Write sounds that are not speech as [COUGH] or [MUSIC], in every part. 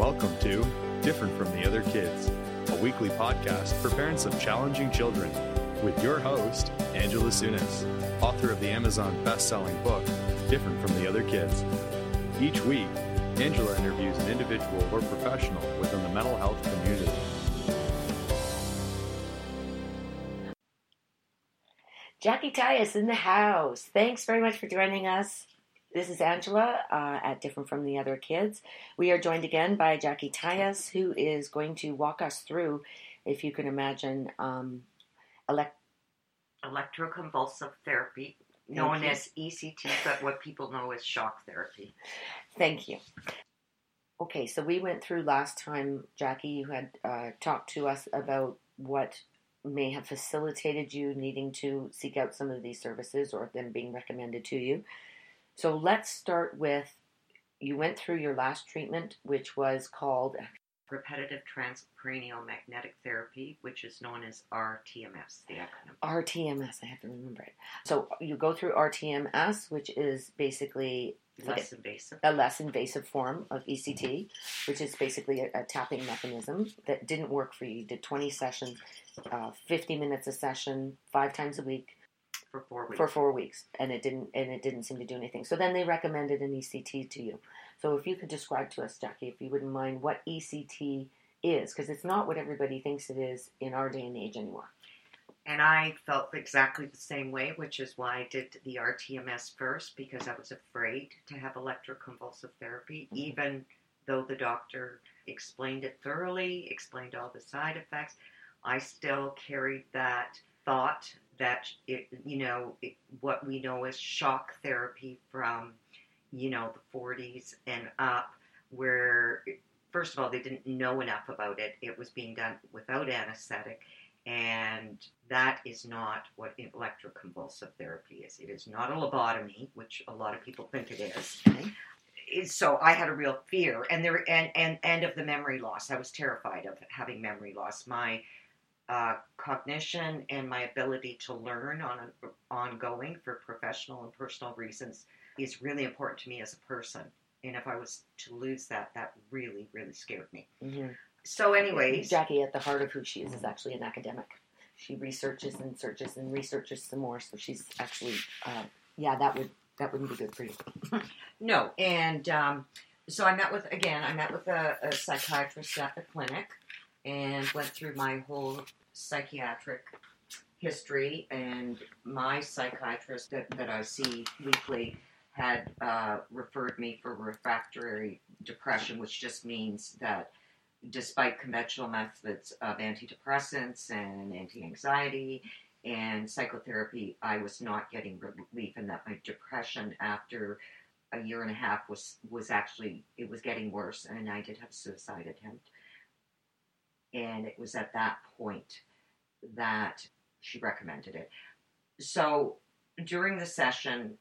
Welcome to Different from the Other Kids, a weekly podcast for parents of challenging children, with your host, Angela Tsounis, author of the Amazon best-selling book, Different from the Other Kids. Each week, Angela interviews an individual or professional within the mental health community. Jacquie Tyas in the house. Thanks very much for joining us. This is Angela uh, at Different from the Other Kids. We are joined again by Jacquie Tyas, who is going to walk us through, if you can imagine, um, elect- electroconvulsive therapy, known as ECT, but what people know as shock therapy. Thank you. Okay, so we went through last time, Jacquie, you had uh, talked to us about what may have facilitated you needing to seek out some of these services or them being recommended to you. So let's start with you went through your last treatment, which was called Repetitive transcranial magnetic therapy, which is known as RTMS, the acronym. RTMS. I have to remember it. So you go through RTMS, which is basically Less invasive. a less invasive form of ECT, which is basically a, a tapping mechanism that didn't work for you. You did 20 sessions, uh, 50 minutes a session, five times a week for four weeks. for four weeks, and it didn't and it didn't seem to do anything. So then they recommended an ECT to you. So if you could describe to us, Jacquie, if you wouldn't mind, what ECT is, because it's not what everybody thinks it is in our day and age anymore. And I felt exactly the same way, which is why I did the RTMS first, because I was afraid to have electroconvulsive therapy, Mhm. even though the doctor explained it thoroughly, explained all the side effects. I still carried that thought that it, you know, it, what we know as shock therapy from, you know, the 40s and up, where first of all they didn't know enough about it. It was being done without anesthetic and that is not what electroconvulsive therapy is. It is not a lobotomy, which a lot of people think it is. Mm-hmm. So I had a real fear, and there, and and and of the memory loss. I was terrified of having memory loss. My uh, cognition and my ability to learn on an ongoing for professional and personal reasons is really important to me as a person. And if I was to lose that, that really, really scared me. hmm So, anyways, Jacquie, at the heart of who she is, is actually an academic. She researches and searches and researches some more. So she's actually, uh, yeah, that would that wouldn't be good for you. [LAUGHS] No, and um, so I met with again. I met with a, a psychiatrist at the clinic, and went through my whole psychiatric history. And my psychiatrist that, that I see weekly had uh, referred me for refractory depression, which just means that despite conventional methods of antidepressants and anti-anxiety and psychotherapy, I was not getting relief, and that my depression after a year and a half was was actually it was getting worse, and I did have a suicide attempt. And it was at that point that she recommended it. So during the session,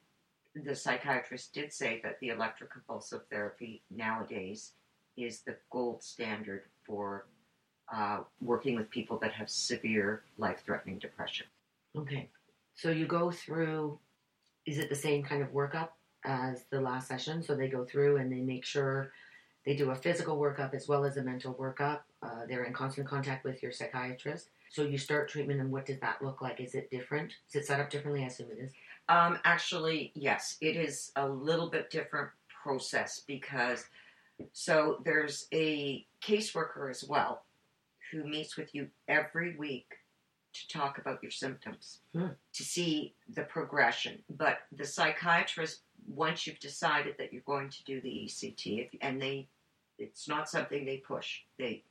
the psychiatrist did say that the electroconvulsive therapy nowadays is the gold standard for uh, working with people that have severe life-threatening depression. Okay. So you go through, is it the same kind of workup as the last session? So they go through and they make sure they do a physical workup as well as a mental workup. Uh, they're in constant contact with your psychiatrist. So you start treatment, and what does that look like? Is it different? Is it set up differently? I assume it is. Um, actually, yes, it is a little bit different process because so there's a caseworker as well who meets with you every week to talk about your symptoms Hmm. to see the progression. But the psychiatrist, once you've decided that you're going to do the ECT, if, and they, it's not something they push. They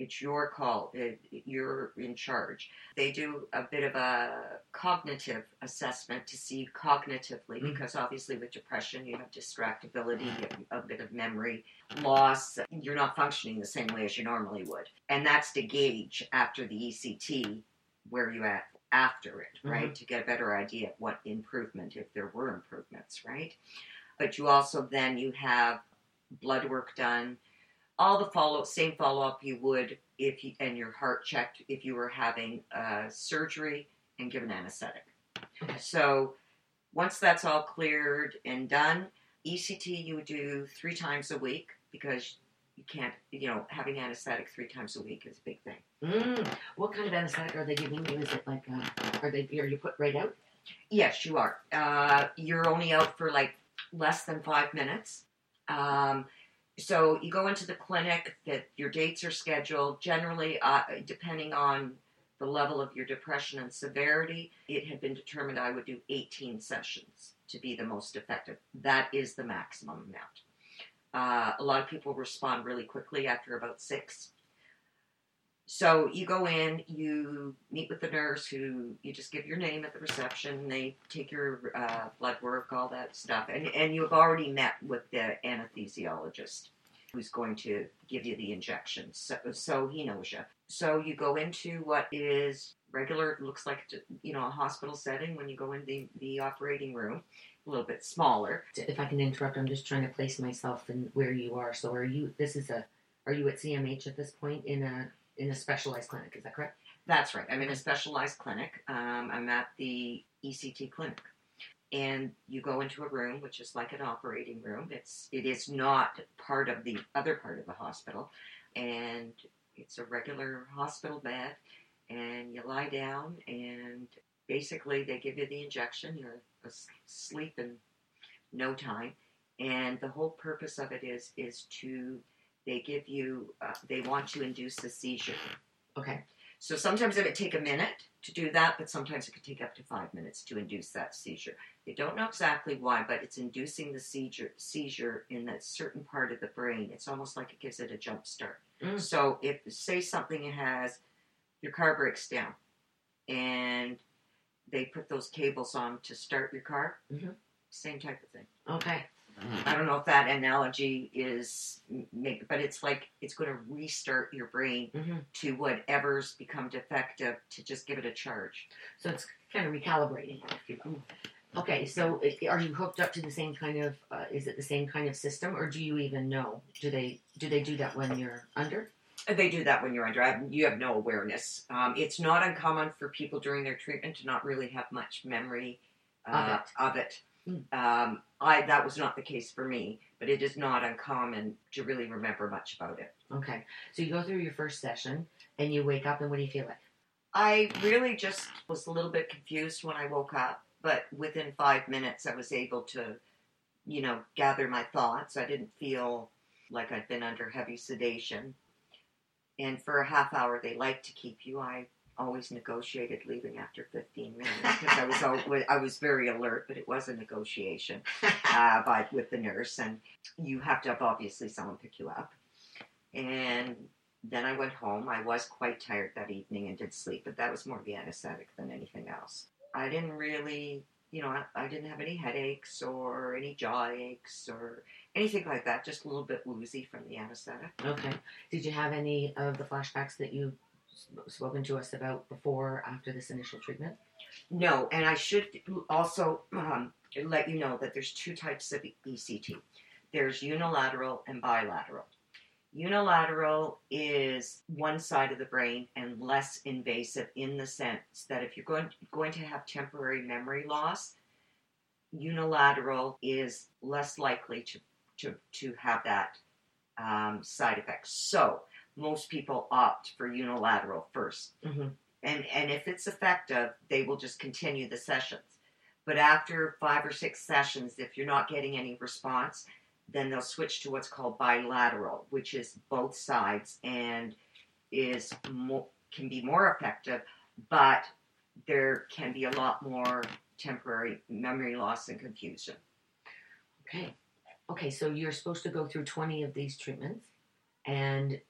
it's your call. It, you're in charge. They do a bit of a cognitive assessment to see cognitively, Mhm. because obviously with depression you have distractibility, you have a bit of memory loss. You're not functioning the same way as you normally would, and that's to gauge after the ECT where you at after it, right? To get a better idea of what improvement, if there were improvements, right? But you also then you have blood work done all the follow same follow up you would if you and your heart checked if you were having uh, surgery and given anesthetic. So once that's all cleared and done, ECT you do three times a week because you can't, you know, having anesthetic three times a week is a big thing. Mm. What kind of anesthetic are they giving you? Is it like, uh, are they, are you put right out? Yes, you are. Uh, you're only out for like less than five minutes. Um, so you go into the clinic. That your dates are scheduled. Generally, uh, depending on the level of your depression and severity, it had been determined I would do 18 sessions to be the most effective. That is the maximum amount. Uh, a lot of people respond really quickly after about six. So you go in, you meet with the nurse who you just give your name at the reception. They take your uh, blood work, all that stuff, and and you've already met with the anesthesiologist who's going to give you the injections. So so he knows you. So you go into what is regular, looks like you know a hospital setting when you go in the the operating room, a little bit smaller. If I can interrupt, I'm just trying to place myself in where you are. So are you? This is a. Are you at CMH at this point in a in a specialized clinic? Is that correct? That's right. I'm in a specialized clinic. Um, I'm at the ECT clinic, and you go into a room which is like an operating room. It's it is not part of the other part of the hospital, and it's a regular hospital bed, and you lie down, and basically they give you the injection. You're asleep in no time, and the whole purpose of it is is to they give you uh, they want to induce a seizure. Okay. So sometimes it would take a minute to do that, but sometimes it could take up to five minutes to induce that seizure. They don't know exactly why, but it's inducing the seizure seizure in that certain part of the brain. It's almost like it gives it a jump start. Mm. So if say something has your car breaks down and they put those cables on to start your car, Mhm. same type of thing. Okay. I don't know if that analogy is, but it's like it's going to restart your brain hmm to whatever's become defective to just give it a charge. So it's kind of recalibrating. if you will. Okay. So are you hooked up to the same kind of? Uh, is it the same kind of system, or do you even know? Do they do they do that when you're under? They do that when you're under. I- You have no awareness. Um, it's not uncommon for people during their treatment to not really have much memory uh, of it. Mm. Um, I that was not the case for me, but it is not uncommon to really remember much about it. Okay. So you go through your first session, and you wake up, and what do you feel like? I really just was a little bit confused when I woke up, but within five minutes I was able to, you know, gather my thoughts. I didn't feel like I'd been under heavy sedation. And for a half hour, they like to keep you. I always negotiated leaving after 15 minutes because I was al- I was very alert, but it was a negotiation [LAUGHS] uh, by with the nurse, and you have to have obviously someone pick you up. And then I went home. I was quite tired that evening and did sleep, but that was more the anesthetic than anything else. I didn't really, you know, I, I didn't have any headaches or any jaw aches or anything like that. Just a little bit woozy from the anesthetic. Okay. Did you have any of the flashbacks that you spoken to us about before after this initial treatment? No, and I should also um, let you know that there's two types of ECT. There's unilateral and bilateral. Unilateral is one side of the brain and less invasive in the sense that if you're going going to have temporary memory loss, unilateral is less likely to to, to have that um, side effect. So most people opt for unilateral 1st Mm-hmm. and and if it's effective, they will just continue the sessions. But after five or six sessions, if you're not getting any response, then they'll switch to what's called bilateral, which is both sides and is more, can be more effective, but there can be a lot more temporary memory loss and confusion. Okay. Okay, so you're supposed to go through 20 of these treatments. And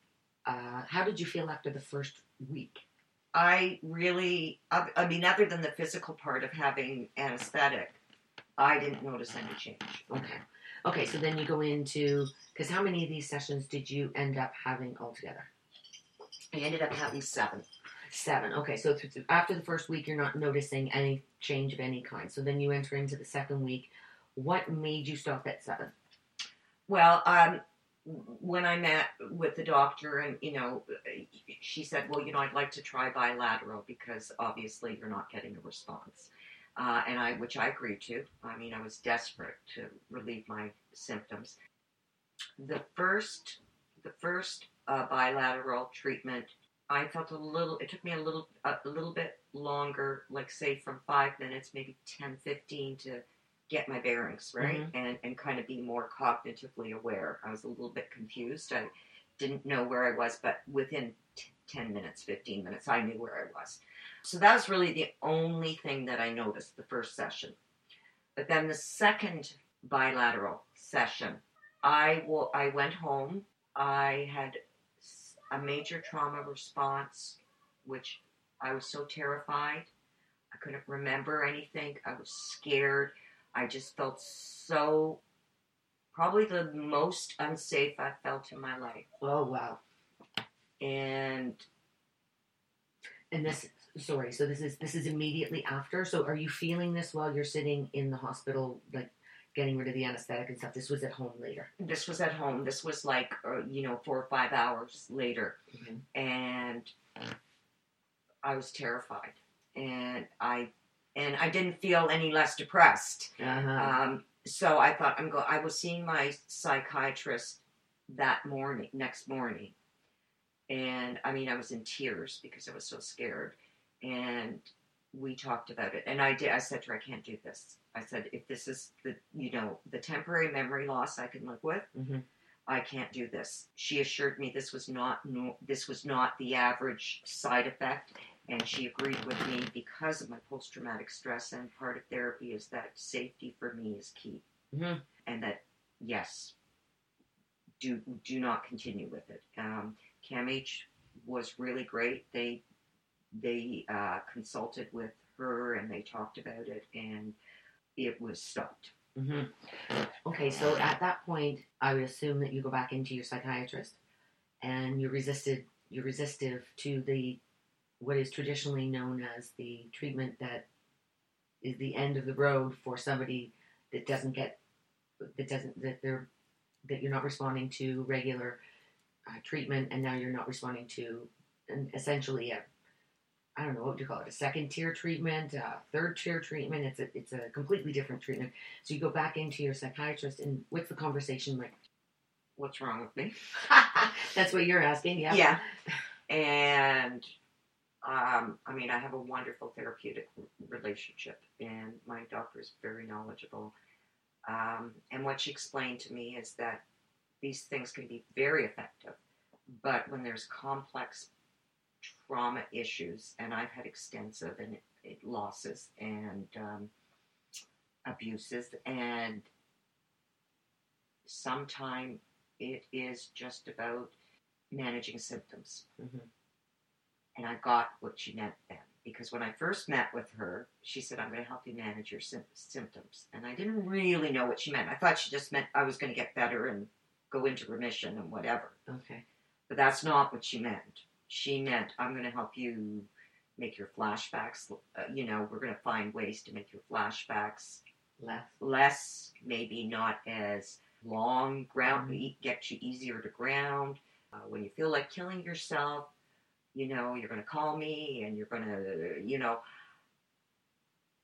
uh, how did you feel after the first week? I really, I, I mean, other than the physical part of having anesthetic, I didn't notice any change. Okay. Okay, so then you go into, because how many of these sessions did you end up having altogether? I ended up having seven. Seven. Okay, so th- th- after the first week, you're not noticing any change of any kind. So then you enter into the second week. What made you stop at seven? Well, um, when I met with the doctor, and you know, she said, "Well, you know, I'd like to try bilateral because obviously you're not getting a response," uh, and I, which I agreed to. I mean, I was desperate to relieve my symptoms. The first the first uh, bilateral treatment, I felt a little. It took me a little a, little bit longer, like say from five minutes, maybe 10, 15 to get my bearings right mm-hmm. and and kind of be more cognitively aware. I was a little bit confused. I didn't know where I was, but within t- 10 minutes, 15 minutes, I knew where I was. So that was really the only thing that I noticed the first session. But then the second bilateral session, I will, I went home. I had a major trauma response, which I was so terrified. I couldn't remember anything. I was scared. I just felt so, probably the most unsafe I felt in my life. Oh wow. And And this sorry, so this is this is immediately after. So are you feeling this while you're sitting in the hospital, like getting rid of the anesthetic and stuff? This was at home later. this was at home. This was like, uh, you know, four or five hours later. Mhm. And I was terrified. And I, and I didn't feel any less depressed. Uh-huh. Um, so I thought I'm go. I was seeing my psychiatrist that morning, next morning, and I mean I was in tears because I was so scared. And we talked about it, and I did. I said to her, I can't do this. I said, if this is the you know the temporary memory loss I can live with, Mhm. I can't do this. She assured me this was not no, this was not the average side effect, and she agreed with me because of my post traumatic stress. And part of therapy is that safety for me is key, Mhm. and that yes, do do not continue with it. Um, CAMH was really great. They they uh, consulted with her and they talked about it, and it was stopped. hmm Okay, so at that point, I would assume that you go back into your psychiatrist, and you're resisted. You're resistive to the what is traditionally known as the treatment that is the end of the road for somebody that doesn't get that doesn't that they're that you're not responding to regular uh, treatment, and now you're not responding to an, essentially a I don't know what would you call it a second tier treatment, a third tier treatment. It's a it's a completely different treatment. So you go back into your psychiatrist, and what's the conversation like? What's wrong with me? [LAUGHS] That's what you're asking, yeah. Yeah. And um, I mean, I have a wonderful therapeutic relationship, and my doctor is very knowledgeable. Um, and what she explained to me is that these things can be very effective, but when there's complex trauma issues, and I've had extensive and it, losses and um, abuses, and sometimes it is just about managing symptoms. Mhm. And I got what she meant then. Because when I first met with her, she said, I'm going to help you manage your sym- symptoms. And I didn't really know what she meant. I thought she just meant I was going to get better and go into remission and whatever. Okay. But that's not what she meant. She meant, I'm going to help you make your flashbacks. Uh, you know, we're going to find ways to make your flashbacks Less. less, maybe not as long, ground, Mhm. e- get you easier to ground. Uh, when you feel like killing yourself, you know, you're going to call me and you're going to, you know.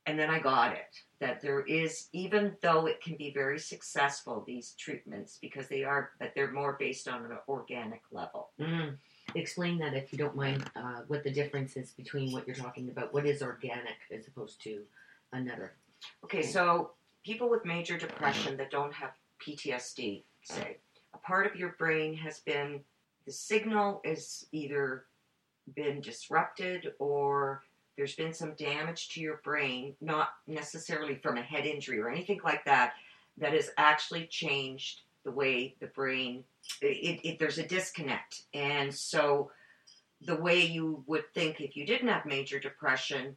And then I got it that there is, even though it can be very successful, these treatments, because they are, but they're more based on an organic level. Mm. Explain that if you don't mind. Uh, what the difference is between what you're talking about? What is organic as opposed to another? Okay, so people with major depression that don't have PTSD, say, a part of your brain has been, the signal is either been disrupted or there's been some damage to your brain, not necessarily from a head injury or anything like that, that has actually changed the way the brain, it, it, there's a disconnect. And so the way you would think if you didn't have major depression,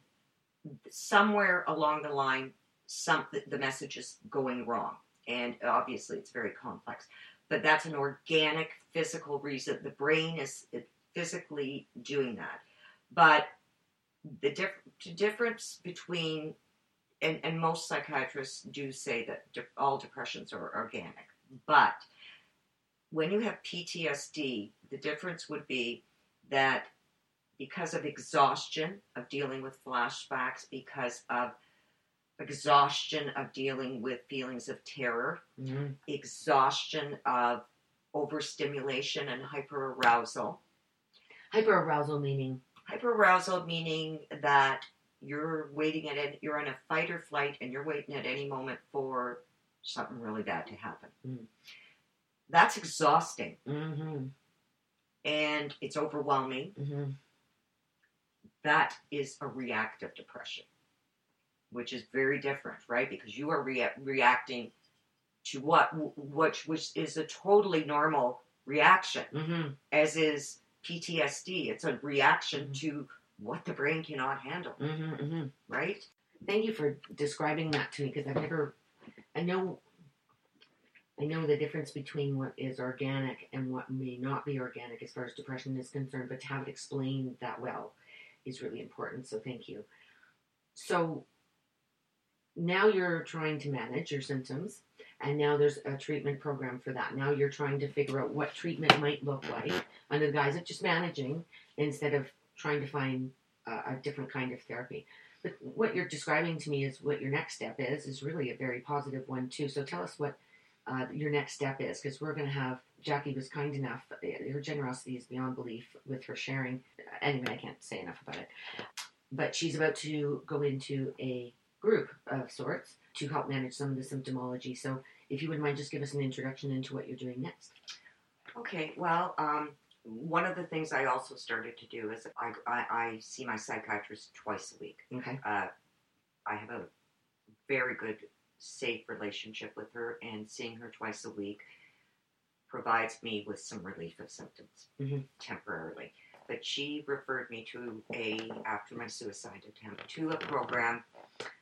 somewhere along the line, some the message is going wrong, and obviously it's very complex. But that's an organic, physical reason. The brain is physically doing that. But the diff- difference between and, and most psychiatrists do say that de- all depressions are organic, but when you have PTSD, the difference would be that because of exhaustion of dealing with flashbacks, because of exhaustion of dealing with feelings of terror, Mm-hmm. exhaustion of overstimulation and hyperarousal. Hyperarousal meaning. Hyperarousal meaning that you're waiting at it, you're in a fight or flight, and you're waiting at any moment for something really bad to happen. Mm. That's exhausting Mm-hmm. and it's overwhelming. Mm-hmm. That is a reactive depression, which is very different, right? Because you are rea- reacting to what, which, which is a totally normal reaction, Mm-hmm. as is PTSD. It's a reaction Mhm. to what the brain cannot handle, Mm-hmm. Mm-hmm. right? Thank you for describing that to me because I've never. I know. I know the difference between what is organic and what may not be organic as far as depression is concerned, but to have it explained that well is really important. So thank you. So now you're trying to manage your symptoms, and now there's a treatment program for that. Now you're trying to figure out what treatment might look like under the guise of just managing instead of trying to find uh, a different kind of therapy. But what you're describing to me is what your next step is, is really a very positive one too. So tell us what uh, your next step is, because we're going to have Jacquie was kind enough. Her generosity is beyond belief with her sharing. Anyway, I can't say enough about it. But she's about to go into a group of sorts to help manage some of the symptomology. So if you wouldn't mind, just give us an introduction into what you're doing next. Okay, well, um, one of the things I also started to do is I, I, I see my psychiatrist twice a week. Okay. Uh, I have a very good, safe relationship with her, and seeing her twice a week provides me with some relief of symptoms Mhm. temporarily. But she referred me to a after my suicide attempt to a program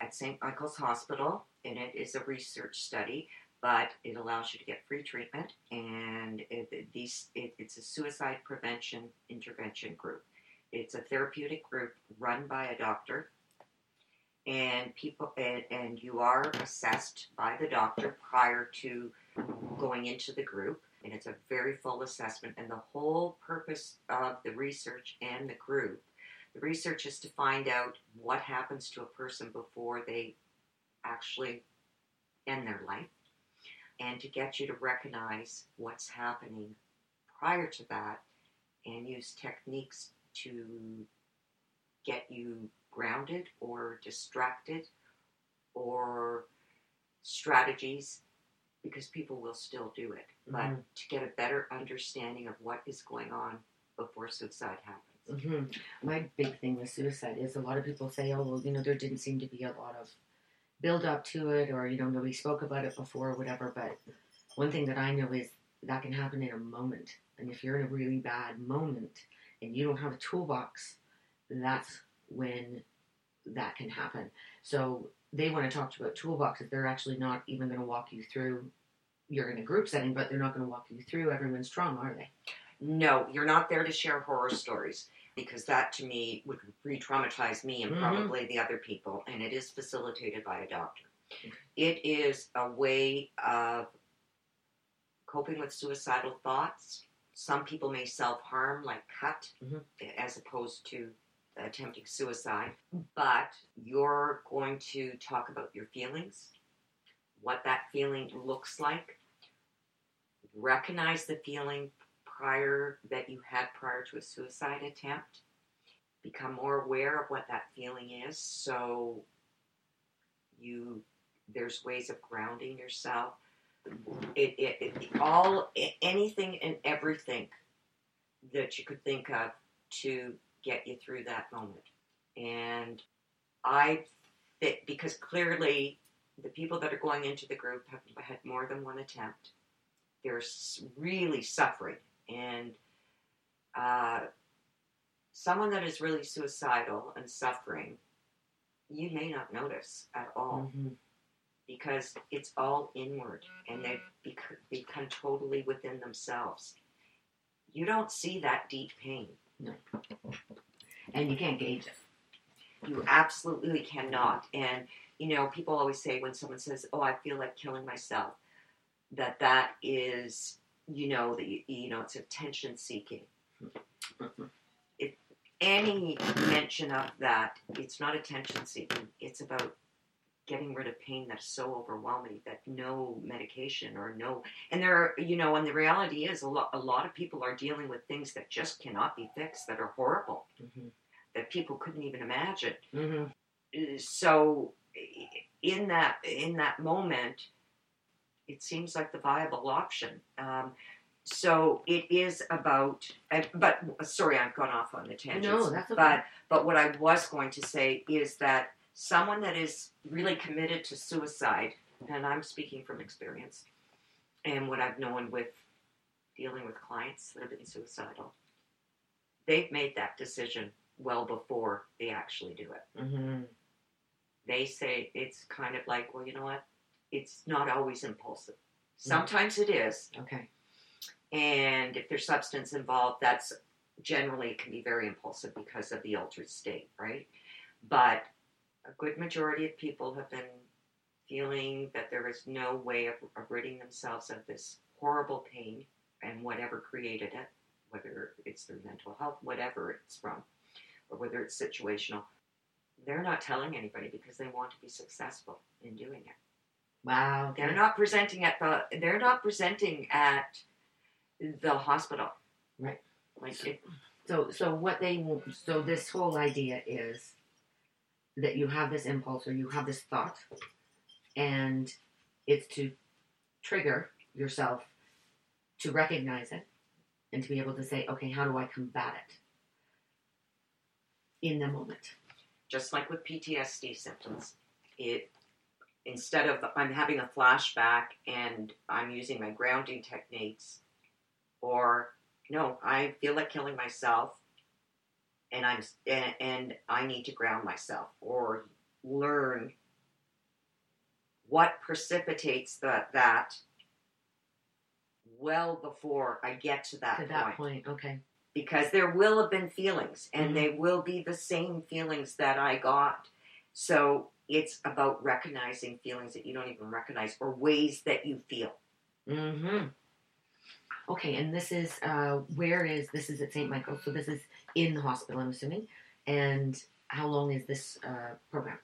at St. Michael's Hospital, and it is a research study but it allows you to get free treatment and it, these it, it's a suicide prevention intervention group it's a therapeutic group run by a doctor and people and, and you are assessed by the doctor prior to going into the group and it's a very full assessment and the whole purpose of the research and the group the research is to find out what happens to a person before they actually end their life and to get you to recognize what's happening prior to that and use techniques to get you grounded or distracted or strategies because people will still do it but Mhm. to get a better understanding of what is going on before suicide happens hmm My big thing with suicide is a lot of people say, oh, well, you know, there didn't seem to be a lot of build up to it, or, you know, nobody spoke about it before, or whatever. But one thing that I know is that can happen in a moment. And if you're in a really bad moment and you don't have a toolbox, that's when that can happen. So they want to talk to you about toolboxes. They're actually not even going to walk you through. You're in a group setting, but they're not going to walk you through everyone's trauma, are they? No, you're not there to share horror stories because that to me would re traumatize me and Mhm. probably the other people, and it is facilitated by a doctor. It is a way of coping with suicidal thoughts. Some people may self harm, like cut, Mhm. as opposed to attempting suicide, but you're going to talk about your feelings, what that feeling looks like, recognize the feeling prior that you had prior to a suicide attempt. Become more aware of what that feeling is so you there's ways of grounding yourself. It, it, it all anything and everything that you could think of to get you through that moment. And i think because clearly the people that are going into the group have had more than one attempt. They're really suffering. And uh, someone that is really suicidal and suffering you may not notice at all. Mhm. because it's all inward and they bec- become totally within themselves. You don't see that deep pain. And you can't gauge it. you absolutely cannot. And you know people always say when someone says oh i feel like killing myself that that is you know that you, you know it's attention seeking if any mention of that it's not attention seeking it's about getting rid of pain that's so overwhelming that no medication or no and there are you know and the reality is a lot a lot of people are dealing with things that just cannot be fixed that are horrible Mhm. that people couldn't even imagine Mhm. so in that in that moment it seems like the viable option um, so it is about but sorry i've gone off on the tangent No, that's okay. but but what i was going to say is that someone that is really committed to suicide and i'm speaking from experience and what i've known with dealing with clients that have been suicidal they've made that decision well before they actually do it Mm Mhm. They say it's kind of like, well, you know what? It's not always impulsive. Mm. Sometimes it is, Okay. and if there's substance involved, that's generally can be very impulsive because of the altered state, right? But a good majority of people have been feeling that there is no way of, of ridding themselves of this horrible pain and whatever created it, whether it's their mental health, whatever it's from, or whether it's situational. They're not telling anybody because they want to be successful in doing it. Wow. They're not presenting at the. They're not presenting at the hospital. Right. Like it, So, so what they so this whole idea is that you have this impulse or you have this thought, and it's to trigger yourself to recognize it and to be able to say, okay, how do I combat it in the moment? Just like with PTSD symptoms, it instead of I'm having a flashback and I'm using my grounding techniques, or no, I feel like killing myself, and I'm and, and I need to ground myself or learn what precipitates the, that well before I get to that to point that point, okay. Because there will have been feelings and Mhm. they will be the same feelings that I got. So it's about recognizing feelings that you don't even recognize or ways that you feel. Mm-hmm. Okay, and this is uh, where is this is at St. Michael, so this is in the hospital, I'm assuming. And how long is this uh, program?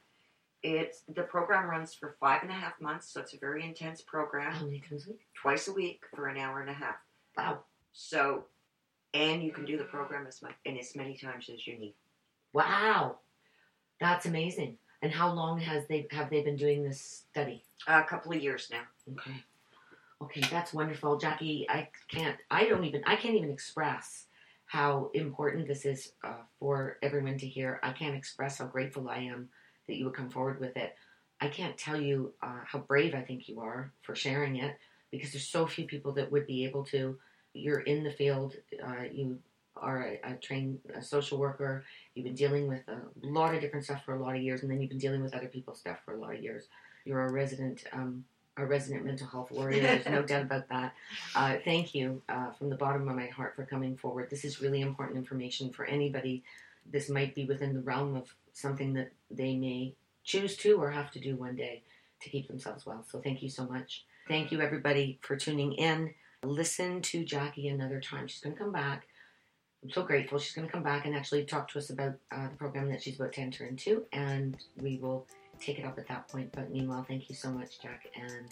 It's the program runs for five and a half months, so it's a very intense program. How many times a week? Twice a week for an hour and a half. Wow, So, and you can do the program as much and as many times as you need. wow, that's amazing. And how long has they have they been doing this study? A couple of years now. Okay, okay, that's wonderful, Jacquie. I can't, I don't even, I can't even express how important this is uh, for everyone to hear. I can't express how grateful I am that you would come forward with it. I can't tell you uh, how brave I think you are for sharing it because there's so few people that would be able to. You're in the field. Uh, you are a, a trained a social worker. You've been dealing with a lot of different stuff for a lot of years, and then you've been dealing with other people's stuff for a lot of years. You're a resident, um, a resident mental health warrior. There's no [LAUGHS] doubt about that. Uh, thank you uh, from the bottom of my heart for coming forward. This is really important information for anybody. This might be within the realm of something that they may choose to or have to do one day to keep themselves well. So thank you so much. Thank you everybody for tuning in. Listen to Jacquie another time. She's going to come back. I'm so grateful. She's going to come back and actually talk to us about uh, the program that she's about to enter into, and we will take it up at that point. But meanwhile, thank you so much, Jack. And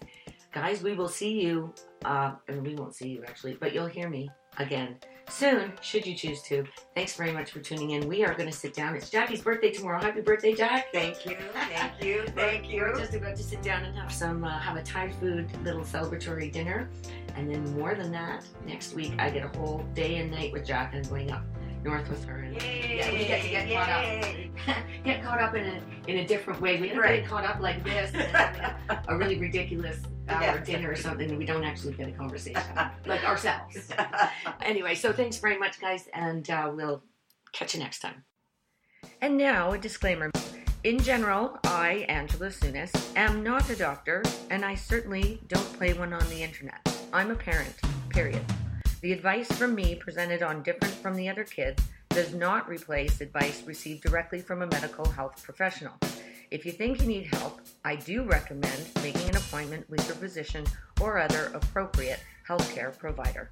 guys, we will see you, uh, and we won't see you actually, but you'll hear me again soon, should you choose to. Thanks very much for tuning in. We are going to sit down. It's Jacquie's birthday tomorrow. Happy birthday, Jack! Thank you, thank you, [LAUGHS] thank you. We're just about to sit down and have some, uh, have a Thai food little celebratory dinner. And then more than that, next week I get a whole day and night with Jack and going up north with her. And Yay! Yeah, we get to get caught up. [LAUGHS] Get caught up in a, in a different way. We don't Right. get caught up like this and having a, a really ridiculous hour Yeah. dinner or something and we don't actually get a conversation [LAUGHS] like ourselves. Anyway, so thanks very much, guys, and uh, we'll catch you next time. And now, a disclaimer. In general, I, Angela Tsounis, am not a doctor, and I certainly don't play one on the internet. I'm a parent, period. The advice from me presented on Different from the Other Kids does not replace advice received directly from a medical health professional. If you think you need help, I do recommend making an appointment with your physician or other appropriate healthcare provider.